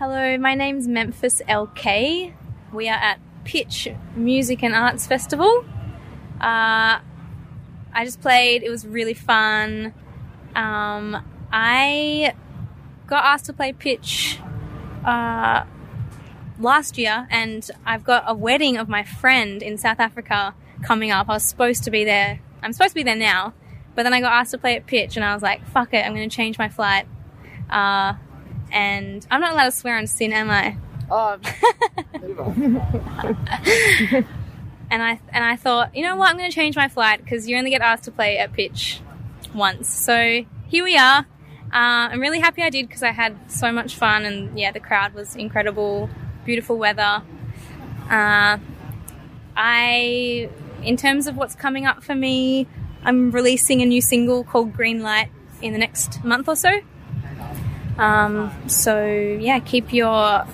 Hello, my name's Memphis LK. We are at Pitch Music and Arts Festival. Uh, I just played, it was really fun. Um, I got asked to play Pitch uh, last year, and I've got a wedding of my friend in South Africa coming up. I was supposed to be there. I'm supposed to be there now, but then I got asked to play at Pitch, and I was like, fuck it, I'm going to change my flight. Uh, and I'm not allowed to swear on sin, am I? Oh, And I and I thought, you know what, I'm going to change my flight because you only get asked to play at Pitch once. So here we are. Uh, I'm really happy I did because I had so much fun, and yeah, the crowd was incredible. Beautiful weather. Uh, I, in terms of what's coming up for me, I'm releasing a new single called Green Light in the next month or so. Um, so yeah, keep your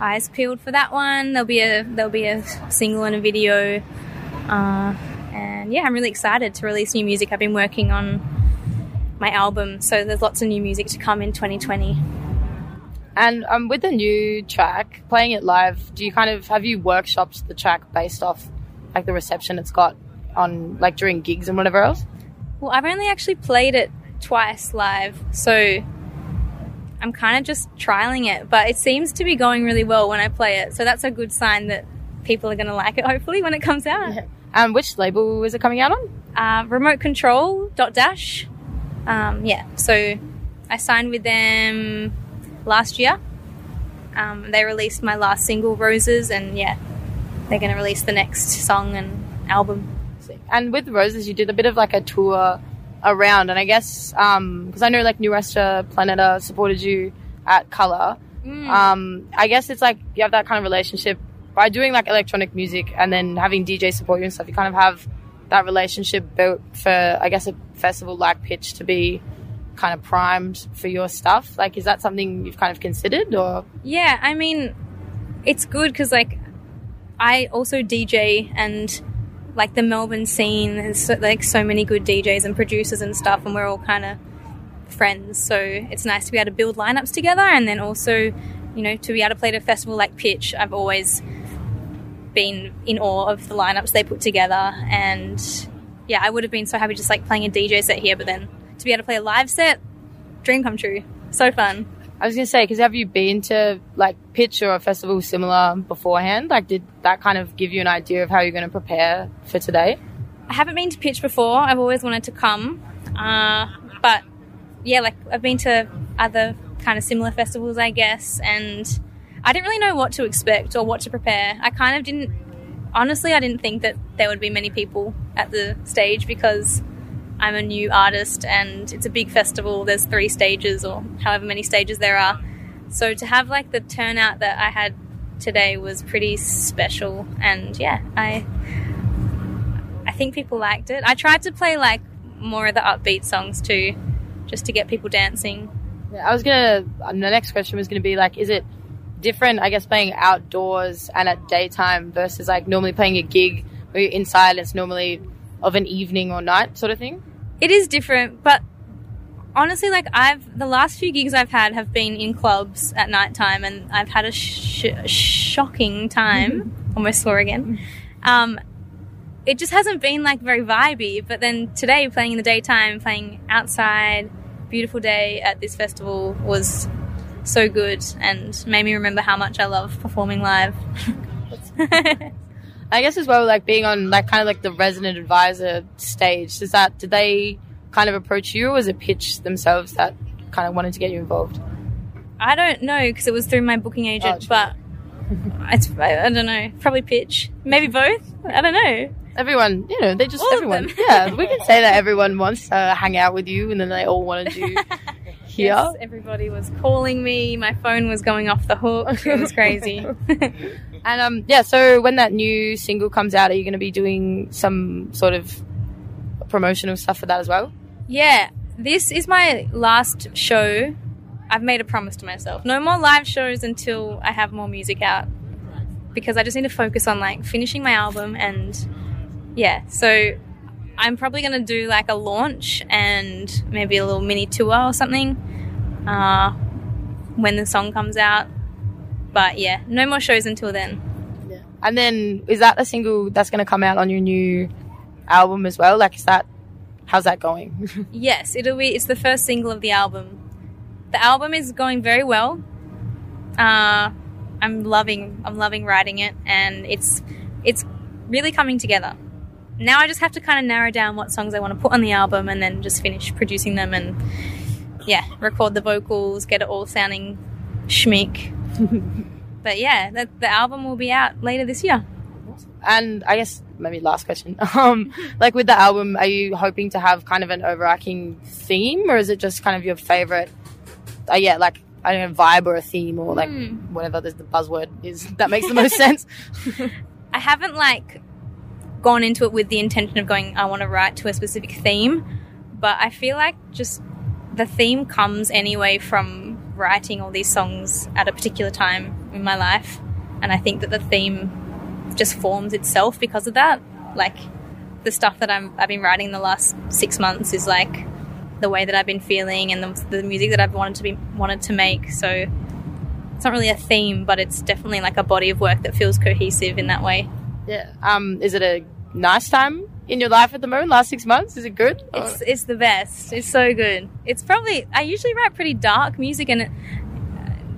eyes peeled for that one. There'll be a there'll be a single and a video, uh, and yeah, I'm really excited to release new music. I've been working on my album, so there's lots of new music to come in 2020. and um, with the new track, playing it live, do you kind of have you workshopped the track based off like the reception it's got on like during gigs and whatever else? Well, I've only actually played it twice live, so I'm kind of just trialing it, but it seems to be going really well when I play it. So that's a good sign that people are going to like it, hopefully, when it comes out. And which label is it coming out on? Uh, remote control dot dash. Um, yeah, so I signed with them last year. Um, they released my last single, Roses, and yeah, they're going to release the next song and album. And with Roses, you did a bit of like a tour around, and I guess because I know like New Resta Planeta supported you at Color. Um, I guess it's like you have that kind of relationship by doing like electronic music and then having DJ support you and stuff. You kind of have that relationship built for I guess a festival like Pitch to be kind of primed for your stuff. Like, is that something you've kind of considered or? Yeah, I mean, it's good because like I also DJ and like the Melbourne scene so, like so many good DJs and producers and stuff, and we're all kind of friends. So it's nice to be able to build lineups together, and then also, you know, to be able to play at a festival like Pitch. I've always been in awe of the lineups they put together, and yeah, I would have been so happy just like playing a DJ set here, but then to be able to play a live set, dream come true. So fun. I was gonna say, because have you been to like pitch or a festival similar beforehand? Like, did that kind of give you an idea of how you're to prepare for today? I haven't been to pitch before. I've always wanted to come, uh, but yeah, like I've been to other kind of similar festivals, I guess, and I didn't really know what to expect or what to prepare. I kind of didn't. Honestly, I didn't think that there would be many people at the stage because I'm a new artist and it's a big festival. There's three stages or however many stages there are. So to have like the turnout that I had today was pretty special and yeah, I I think people liked it. I tried to play like more of the upbeat songs too just to get people dancing. Yeah, I was gonna. um, The next question was gonna be like, is it different? I guess playing outdoors and at daytime versus like normally playing a gig where you're inside. It's normally of an evening or night sort of thing. It is different, but honestly, like I've the last few gigs I've had have been in clubs at night time, and I've had a sh- shocking time. Almost swore again. Um, it just hasn't been like very vibey. But then today, playing in the daytime, playing outside, beautiful day at this festival was so good and made me remember how much I love performing live. I guess as well, like being on like kind of like the resident advisor stage. Does that did they kind of approach you, or was it Pitch themselves that kind of wanted to get you involved? I don't know because it was through my booking agent, Oh, but it's I, I don't know. Probably pitch, maybe both. I don't know. Everyone, you know, they just All everyone. yeah, we can say that everyone wants to hang out with you, and then they all wanted you here. Yes, everybody was calling me. My phone was going off the hook. It was crazy. And um, yeah, so when that new single comes out, are you going to be doing some sort of promotional stuff for that as well? yeah, this is my last show. I've made a promise to myself: no more live shows until I have more music out, because I just need to focus on like finishing my album and yeah. So I'm probably going to do like a launch and maybe a little mini tour or something. Uh, when the song comes out. But yeah, no more shows until then. Yeah. And then is that a single that's going to come out on your new album as well? Like, is that how's that going? yes, it'll be. It's the first single of the album. The album is going very well. Uh, I'm loving. I'm loving writing it, and it's it's really coming together. Now I just have to kind of narrow down what songs I want to put on the album, and then just finish producing them and yeah, record the vocals, get it all sounding schmick. but yeah, the, the album will be out later this year. And I guess maybe last question. Um, like with the album, are you hoping to have kind of an overarching theme, or is it just kind of your favorite? Uh, yeah, like I don't know, vibe or a theme or like mm. whatever the buzzword is that makes the most sense. I haven't like gone into it with the intention of going. I want to write to a specific theme, but I feel like just the theme comes anyway from writing all these songs at a particular time in my life. And I think that the theme just forms itself because of that. Like the stuff that I'm, I've been writing the last six months is like the way that I've been feeling and the, the music that I've wanted to be wanted to make. So it's not really a theme, but it's definitely like a body of work that feels cohesive in that way. Yeah. Um, is it a nice time in your life at the moment? Last six months, is it good? It's it's the best. It's so good. It's probably I usually write pretty dark music, and it,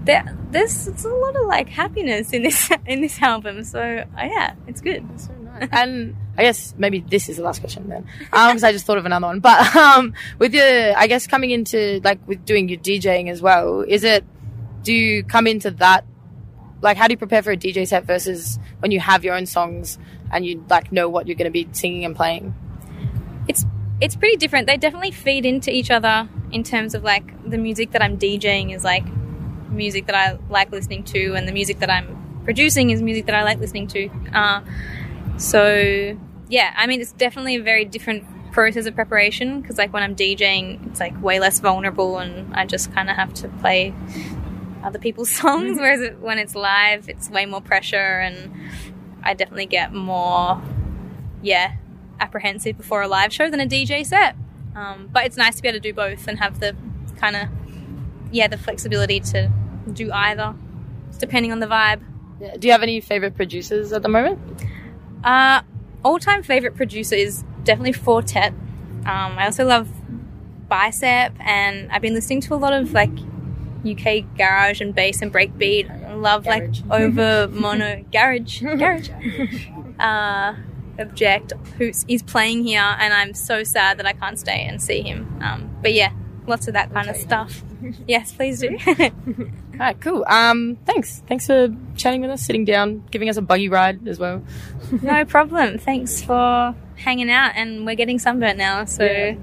there, there's it's a lot of like happiness in this in this album. So uh, yeah, it's good. so nice. and I guess maybe this is the last question then, because um, I just thought of another one. But um, with your, I guess coming into like with doing your DJing as well, is it? Do you come into that? Like, how do you prepare for a DJ set versus when you have your own songs? And you like know what you're going to be singing and playing? It's it's pretty different. They definitely feed into each other in terms of like the music that I'm DJing is like music that I like listening to, and the music that I'm producing is music that I like listening to. Uh, so yeah, I mean it's definitely a very different process of preparation because like when I'm DJing, it's like way less vulnerable, and I just kind of have to play other people's songs. Whereas when it's live, it's way more pressure and I definitely get more, yeah, apprehensive before a live show than a DJ set. Um, but it's nice to be able to do both and have the kind of, yeah, the flexibility to do either, depending on the vibe. Yeah. Do you have any favorite producers at the moment? Uh, all-time favorite producer is definitely Four Tet. Um, I also love Bicep, and I've been listening to a lot of like UK garage and bass and breakbeat. Love garage. like over mono garage garage. Uh, Objekt who's is playing here, and I'm so sad that I can't stay and see him. Um, but yeah, lots of that kind of stuff. yes, please do. All right, cool. Um, thanks. Thanks for chatting with us, sitting down, giving us a buggy ride as well. no problem. Thanks for hanging out, and we're getting sunburnt now, so. Yeah